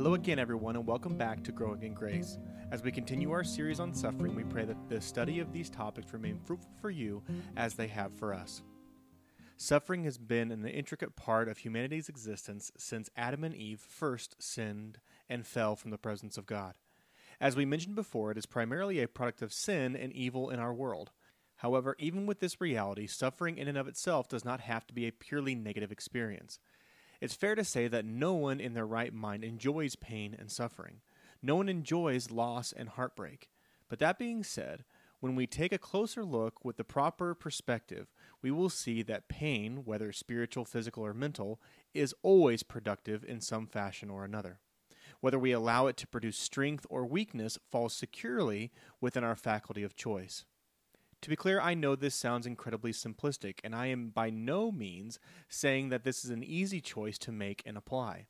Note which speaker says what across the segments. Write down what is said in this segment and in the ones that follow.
Speaker 1: Hello again, everyone, and welcome back to Growing in Grace. As we continue our series on suffering, we pray that the study of these topics remain fruitful for you as they have for us. Suffering has been an intricate part of humanity's existence since Adam and Eve first sinned and fell from the presence of God. As we mentioned before, it is primarily a product of sin and evil in our world. However, even with this reality, suffering in and of itself does not have to be a purely negative experience. It's fair to say that no one in their right mind enjoys pain and suffering. No one enjoys loss and heartbreak. But that being said, when we take a closer look with the proper perspective, we will see that pain, whether spiritual, physical, or mental, is always productive in some fashion or another. Whether we allow it to produce strength or weakness falls securely within our faculty of choice. To be clear, I know this sounds incredibly simplistic, and I am by no means saying that this is an easy choice to make and apply.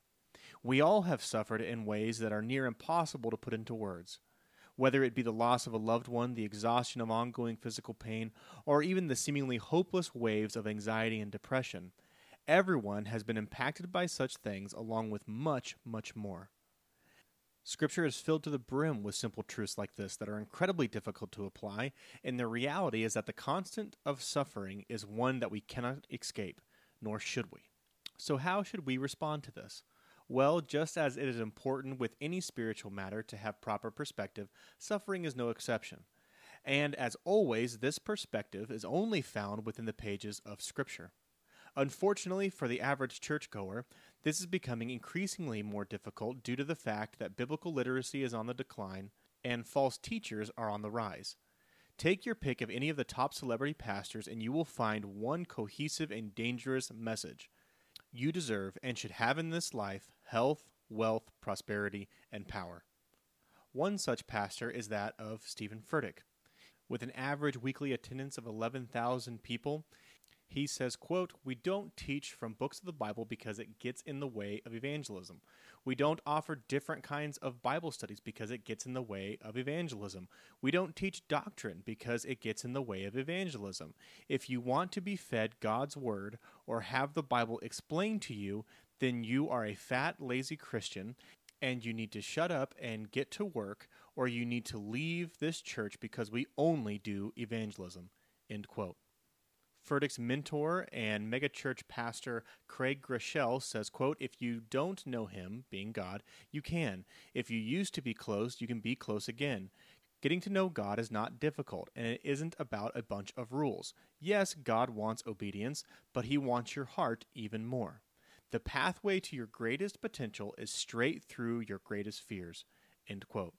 Speaker 1: We all have suffered in ways that are near impossible to put into words. Whether it be the loss of a loved one, the exhaustion of ongoing physical pain, or even the seemingly hopeless waves of anxiety and depression, everyone has been impacted by such things along with much, much more. Scripture is filled to the brim with simple truths like this that are incredibly difficult to apply, and the reality is that the constant of suffering is one that we cannot escape, nor should we. So, how should we respond to this? Well, just as it is important with any spiritual matter to have proper perspective, suffering is no exception. And as always, this perspective is only found within the pages of Scripture. Unfortunately for the average churchgoer, this is becoming increasingly more difficult due to the fact that biblical literacy is on the decline and false teachers are on the rise. Take your pick of any of the top celebrity pastors, and you will find one cohesive and dangerous message. You deserve and should have in this life health, wealth, prosperity, and power. One such pastor is that of Stephen Furtick. With an average weekly attendance of 11,000 people, he says quote we don't teach from books of the bible because it gets in the way of evangelism. We don't offer different kinds of bible studies because it gets in the way of evangelism. We don't teach doctrine because it gets in the way of evangelism. If you want to be fed god's word or have the bible explained to you then you are a fat lazy christian and you need to shut up and get to work or you need to leave this church because we only do evangelism end quote Furtick's mentor and megachurch pastor Craig Groeschel says, quote, If you don't know him, being God, you can. If you used to be close, you can be close again. Getting to know God is not difficult, and it isn't about a bunch of rules. Yes, God wants obedience, but he wants your heart even more. The pathway to your greatest potential is straight through your greatest fears. End quote.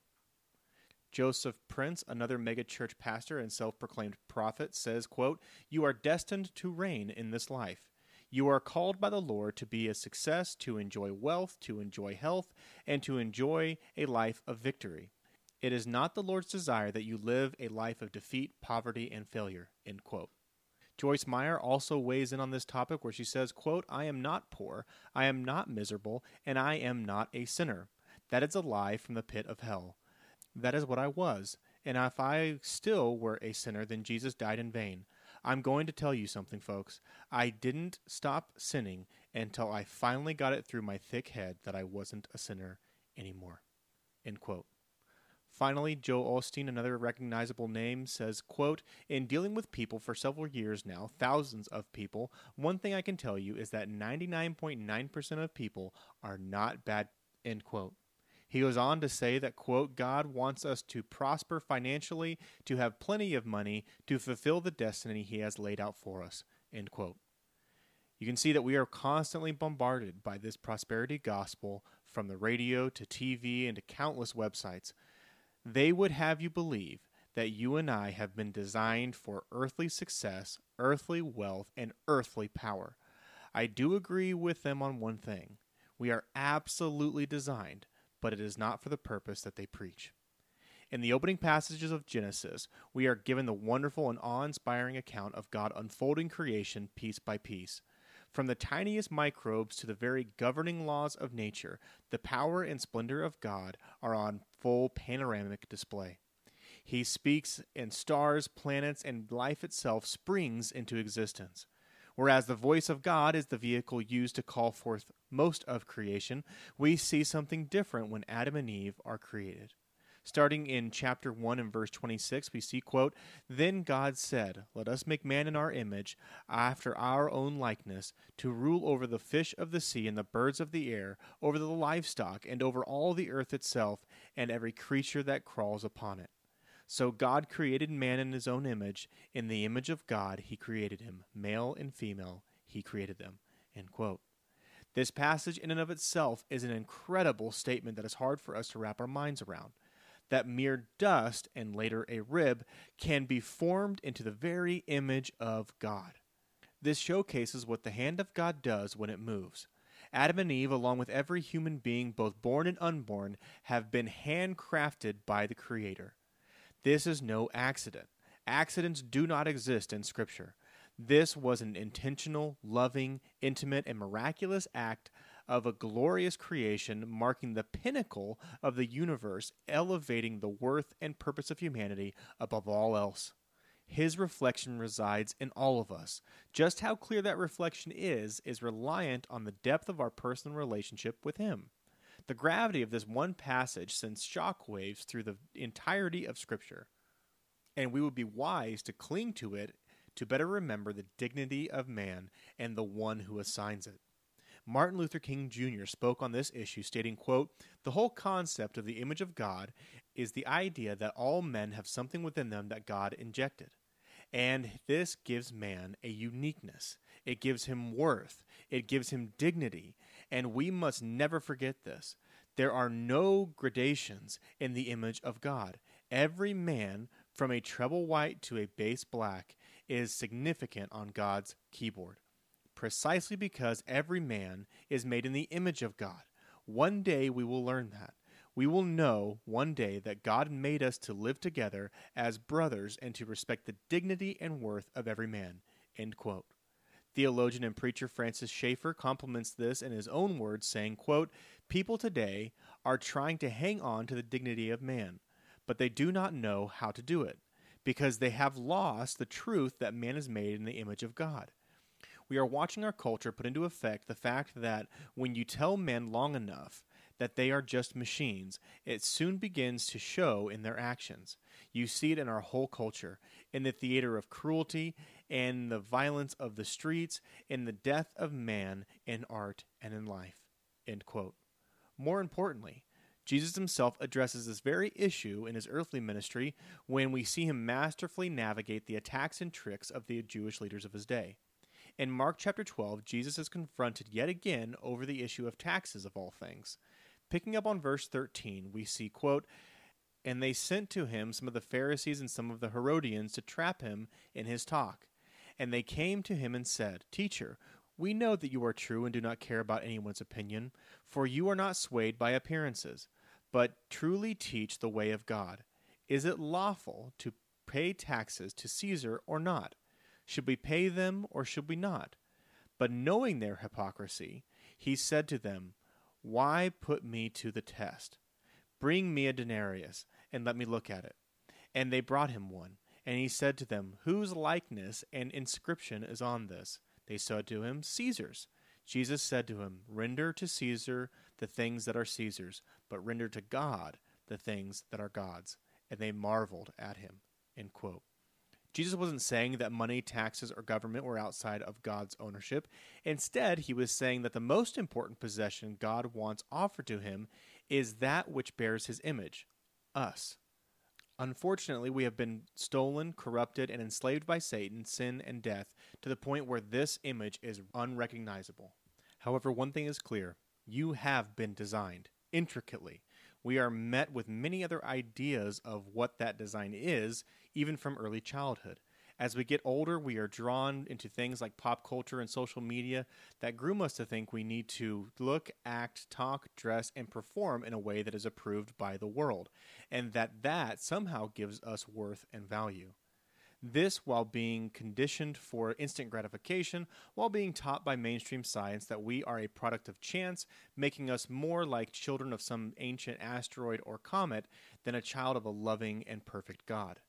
Speaker 1: Joseph Prince, another megachurch pastor and self-proclaimed prophet, says, quote, "You are destined to reign in this life. You are called by the Lord to be a success, to enjoy wealth, to enjoy health, and to enjoy a life of victory. It is not the Lord's desire that you live a life of defeat, poverty, and failure." End quote. Joyce Meyer also weighs in on this topic where she says, quote, I am not poor, I am not miserable, and I am not a sinner. That is a lie from the pit of hell. That is what I was. And if I still were a sinner, then Jesus died in vain. I'm going to tell you something, folks. I didn't stop sinning until I finally got it through my thick head that I wasn't a sinner anymore. End quote. Finally, Joel Osteen, another recognizable name, says, quote, In dealing with people for several years now, thousands of people, one thing I can tell you is that 99.9% of people are not bad, end quote. He goes on to say that, quote, God wants us to prosper financially, to have plenty of money, to fulfill the destiny he has laid out for us, end quote. You can see that we are constantly bombarded by this prosperity gospel from the radio to TV and to countless websites. They would have you believe that you and I have been designed for earthly success, earthly wealth, and earthly power. I do agree with them on one thing. We are absolutely designed but it is not for the purpose that they preach. In the opening passages of Genesis, we are given the wonderful and awe inspiring account of God unfolding creation piece by piece. From the tiniest microbes to the very governing laws of nature, the power and splendor of God are on full panoramic display. He speaks, and stars, planets, and life itself springs into existence. Whereas the voice of God is the vehicle used to call forth most of creation, we see something different when Adam and Eve are created. Starting in chapter 1 and verse 26, we see, quote, Then God said, Let us make man in our image, after our own likeness, to rule over the fish of the sea and the birds of the air, over the livestock, and over all the earth itself, and every creature that crawls upon it. So God created man in his own image. In the image of God, he created him. Male and female, he created them. End quote. This passage, in and of itself, is an incredible statement that is hard for us to wrap our minds around. That mere dust, and later a rib, can be formed into the very image of God. This showcases what the hand of God does when it moves. Adam and Eve, along with every human being, both born and unborn, have been handcrafted by the Creator. This is no accident. Accidents do not exist in Scripture. This was an intentional, loving, intimate, and miraculous act of a glorious creation marking the pinnacle of the universe, elevating the worth and purpose of humanity above all else. His reflection resides in all of us. Just how clear that reflection is, is reliant on the depth of our personal relationship with Him. The gravity of this one passage sends shockwaves through the entirety of Scripture, and we would be wise to cling to it to better remember the dignity of man and the one who assigns it. Martin Luther King Jr. spoke on this issue, stating, quote, The whole concept of the image of God is the idea that all men have something within them that God injected. And this gives man a uniqueness. It gives him worth. It gives him dignity. And we must never forget this. There are no gradations in the image of God. Every man, from a treble white to a bass black, is significant on God's keyboard. Precisely because every man is made in the image of God. One day we will learn that. We will know one day that God made us to live together as brothers and to respect the dignity and worth of every man. End quote. Theologian and preacher Francis Schaeffer complements this in his own words, saying, quote, People today are trying to hang on to the dignity of man, but they do not know how to do it, because they have lost the truth that man is made in the image of God. We are watching our culture put into effect the fact that when you tell men long enough that they are just machines, it soon begins to show in their actions. You see it in our whole culture, in the theater of cruelty, in the violence of the streets, and the death of man in art and in life. More importantly, Jesus himself addresses this very issue in his earthly ministry when we see him masterfully navigate the attacks and tricks of the Jewish leaders of his day. In Mark chapter 12, Jesus is confronted yet again over the issue of taxes of all things. Picking up on verse 13, we see, quote, And they sent to him some of the Pharisees and some of the Herodians to trap him in his talk. And they came to him and said, Teacher, we know that you are true and do not care about anyone's opinion, for you are not swayed by appearances, but truly teach the way of God. Is it lawful to pay taxes to Caesar or not? Should we pay them or should we not? But knowing their hypocrisy, he said to them, why put me to the test? Bring me a denarius, and let me look at it. And they brought him one. And he said to them, Whose likeness and inscription is on this? They said to him, Caesar's. Jesus said to him, Render to Caesar the things that are Caesar's, but render to God the things that are God's. And they marveled at him. Jesus wasn't saying that money, taxes, or government were outside of God's ownership. Instead, he was saying that the most important possession God wants offered to him is that which bears his image us. Unfortunately, we have been stolen, corrupted, and enslaved by Satan, sin, and death to the point where this image is unrecognizable. However, one thing is clear you have been designed intricately. We are met with many other ideas of what that design is, even from early childhood. As we get older, we are drawn into things like pop culture and social media that groom us to think we need to look, act, talk, dress, and perform in a way that is approved by the world, and that that somehow gives us worth and value. This while being conditioned for instant gratification, while being taught by mainstream science that we are a product of chance, making us more like children of some ancient asteroid or comet than a child of a loving and perfect God.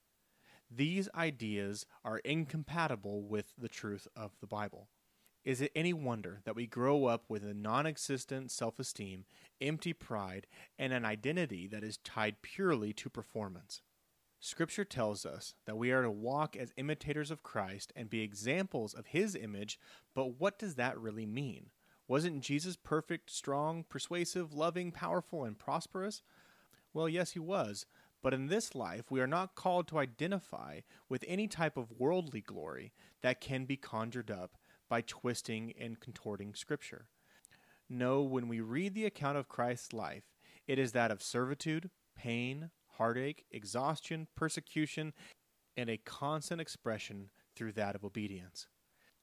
Speaker 1: These ideas are incompatible with the truth of the Bible. Is it any wonder that we grow up with a non existent self esteem, empty pride, and an identity that is tied purely to performance? Scripture tells us that we are to walk as imitators of Christ and be examples of his image, but what does that really mean? Wasn't Jesus perfect, strong, persuasive, loving, powerful, and prosperous? Well, yes, he was. But in this life, we are not called to identify with any type of worldly glory that can be conjured up by twisting and contorting Scripture. No, when we read the account of Christ's life, it is that of servitude, pain, heartache, exhaustion, persecution, and a constant expression through that of obedience.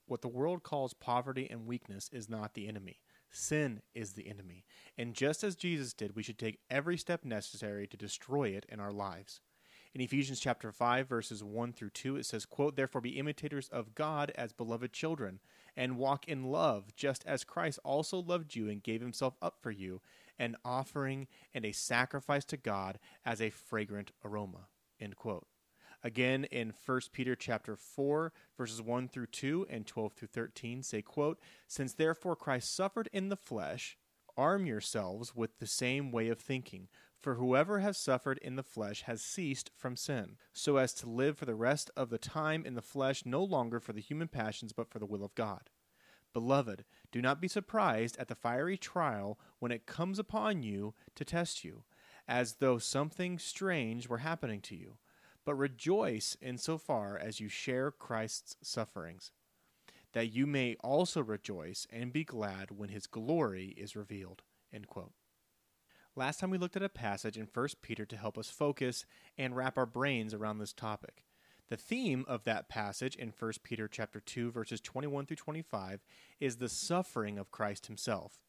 Speaker 1: What the world calls poverty and weakness is not the enemy. Sin is the enemy. And just as Jesus did, we should take every step necessary to destroy it in our lives. In Ephesians chapter 5 verses 1 through 2 it says, quote, "Therefore be imitators of God as beloved children, and walk in love, just as Christ also loved you and gave himself up for you, an offering and a sacrifice to God as a fragrant aroma." End quote. Again in 1 Peter chapter 4 verses 1 through 2 and 12 through 13 say quote, "Since therefore Christ suffered in the flesh, arm yourselves with the same way of thinking, for whoever has suffered in the flesh has ceased from sin, so as to live for the rest of the time in the flesh no longer for the human passions but for the will of God. Beloved, do not be surprised at the fiery trial when it comes upon you to test you, as though something strange were happening to you, but rejoice in so far as you share Christ's sufferings, that you may also rejoice and be glad when his glory is revealed. Last time we looked at a passage in 1 Peter to help us focus and wrap our brains around this topic. The theme of that passage in 1 Peter chapter 2 verses 21 through 25 is the suffering of Christ himself.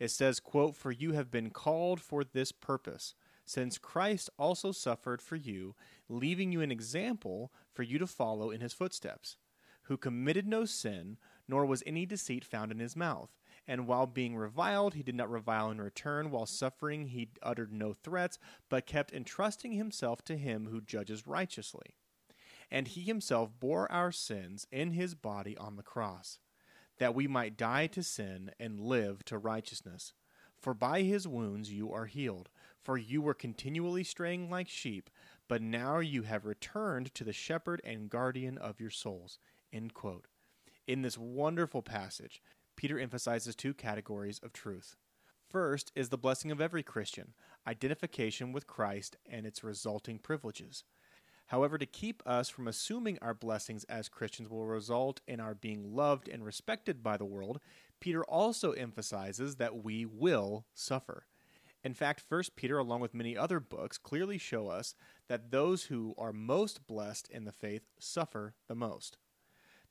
Speaker 1: It says, quote, "For you have been called for this purpose, since Christ also suffered for you, leaving you an example for you to follow in his footsteps, who committed no sin, nor was any deceit found in his mouth." And while being reviled, he did not revile in return. While suffering, he uttered no threats, but kept entrusting himself to him who judges righteously. And he himself bore our sins in his body on the cross, that we might die to sin and live to righteousness. For by his wounds you are healed. For you were continually straying like sheep, but now you have returned to the shepherd and guardian of your souls. In this wonderful passage, Peter emphasizes two categories of truth. First is the blessing of every Christian, identification with Christ and its resulting privileges. However, to keep us from assuming our blessings as Christians will result in our being loved and respected by the world, Peter also emphasizes that we will suffer. In fact, 1 Peter, along with many other books, clearly show us that those who are most blessed in the faith suffer the most.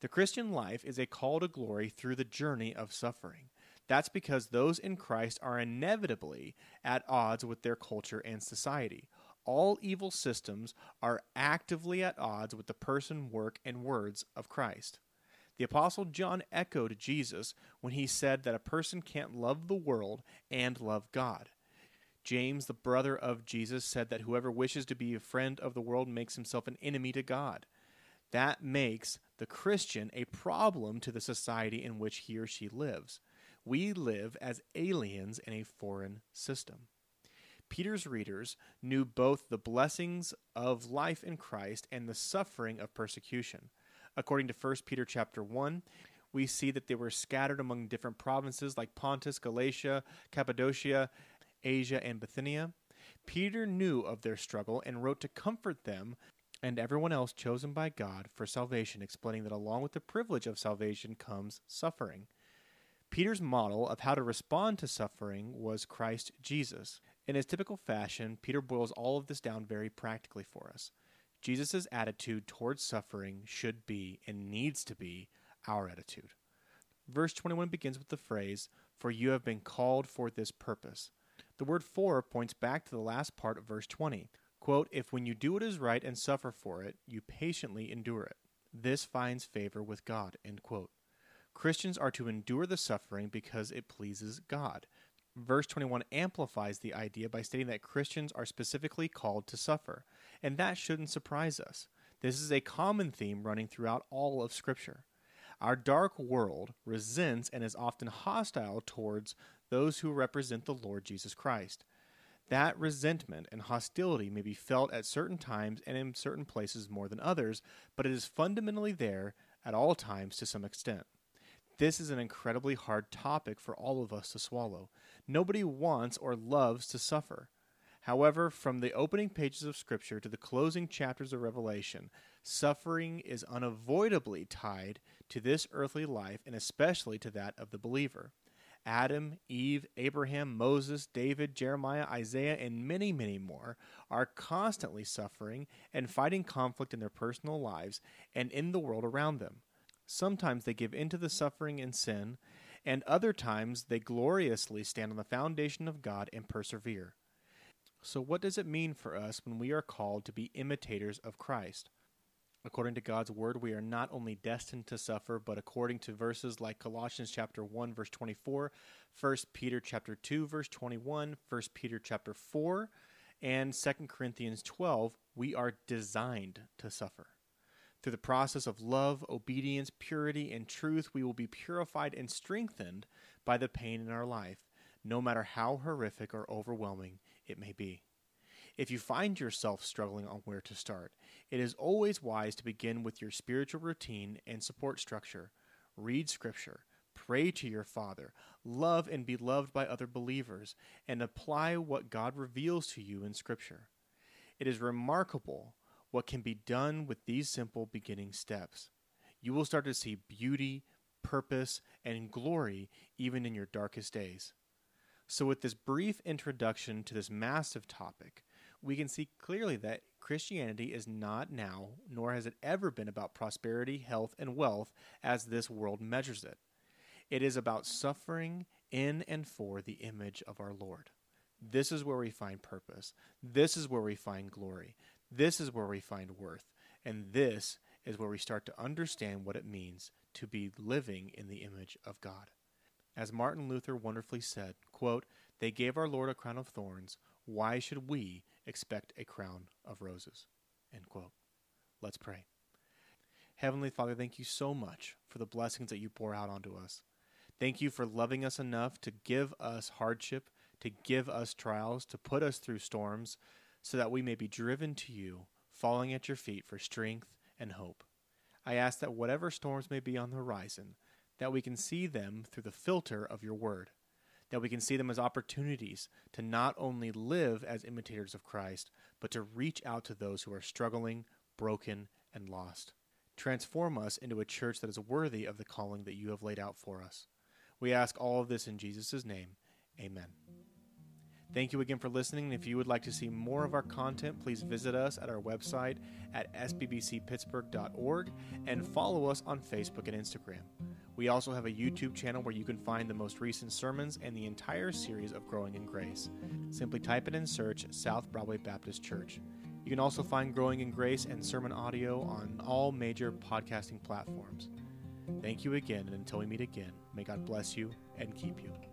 Speaker 1: The Christian life is a call to glory through the journey of suffering. That's because those in Christ are inevitably at odds with their culture and society. All evil systems are actively at odds with the person, work, and words of Christ. The Apostle John echoed Jesus when he said that a person can't love the world and love God. James, the brother of Jesus, said that whoever wishes to be a friend of the world makes himself an enemy to God. That makes the Christian a problem to the society in which he or she lives. We live as aliens in a foreign system. Peter's readers knew both the blessings of life in Christ and the suffering of persecution. According to 1 Peter chapter 1, we see that they were scattered among different provinces like Pontus, Galatia, Cappadocia, Asia, and Bithynia. Peter knew of their struggle and wrote to comfort them and everyone else chosen by God for salvation, explaining that along with the privilege of salvation comes suffering. Peter's model of how to respond to suffering was Christ Jesus. In his typical fashion, Peter boils all of this down very practically for us. Jesus' attitude towards suffering should be and needs to be our attitude. Verse 21 begins with the phrase, For you have been called for this purpose. The word for points back to the last part of verse 20, Quote, If when you do what is right and suffer for it, you patiently endure it, this finds favor with God. End quote. Christians are to endure the suffering because it pleases God. Verse 21 amplifies the idea by stating that Christians are specifically called to suffer, and that shouldn't surprise us. This is a common theme running throughout all of Scripture. Our dark world resents and is often hostile towards those who represent the Lord Jesus Christ. That resentment and hostility may be felt at certain times and in certain places more than others, but it is fundamentally there at all times to some extent. This is an incredibly hard topic for all of us to swallow. Nobody wants or loves to suffer. However, from the opening pages of Scripture to the closing chapters of Revelation, suffering is unavoidably tied to this earthly life and especially to that of the believer. Adam, Eve, Abraham, Moses, David, Jeremiah, Isaiah, and many, many more are constantly suffering and fighting conflict in their personal lives and in the world around them. Sometimes they give in to the suffering and sin, and other times they gloriously stand on the foundation of God and persevere. So, what does it mean for us when we are called to be imitators of Christ? According to God's word, we are not only destined to suffer, but according to verses like Colossians chapter 1 verse 24, 1 Peter chapter 2 verse 21, 1 Peter chapter 4, and 2 Corinthians 12, we are designed to suffer. Through the process of love, obedience, purity, and truth, we will be purified and strengthened by the pain in our life, no matter how horrific or overwhelming it may be. If you find yourself struggling on where to start, it is always wise to begin with your spiritual routine and support structure. Read Scripture, pray to your Father, love and be loved by other believers, and apply what God reveals to you in Scripture. It is remarkable what can be done with these simple beginning steps. You will start to see beauty, purpose, and glory even in your darkest days. So, with this brief introduction to this massive topic, we can see clearly that Christianity is not now, nor has it ever been about prosperity, health, and wealth as this world measures it. It is about suffering in and for the image of our Lord. This is where we find purpose. This is where we find glory. This is where we find worth. And this is where we start to understand what it means to be living in the image of God. As Martin Luther wonderfully said, quote, They gave our Lord a crown of thorns. Why should we expect a crown of roses. Let's pray. Heavenly Father, thank you so much for the blessings that you pour out onto us. Thank you for loving us enough to give us hardship, to give us trials, to put us through storms, so that we may be driven to you, falling at your feet for strength and hope. I ask that whatever storms may be on the horizon, that we can see them through the filter of your word that we can see them as opportunities to not only live as imitators of Christ, but to reach out to those who are struggling, broken, and lost. Transform us into a church that is worthy of the calling that you have laid out for us. We ask all of this in Jesus' name. Amen. Thank you again for listening. If you would like to see more of our content, please visit us at our website at sbbcpittsburgh.org and follow us on Facebook and Instagram. We also have a YouTube channel where you can find the most recent sermons and the entire series of Growing in Grace. Simply type it in search South Broadway Baptist Church. You can also find Growing in Grace and sermon audio on all major podcasting platforms. Thank you again, and until we meet again, may God bless you and keep you.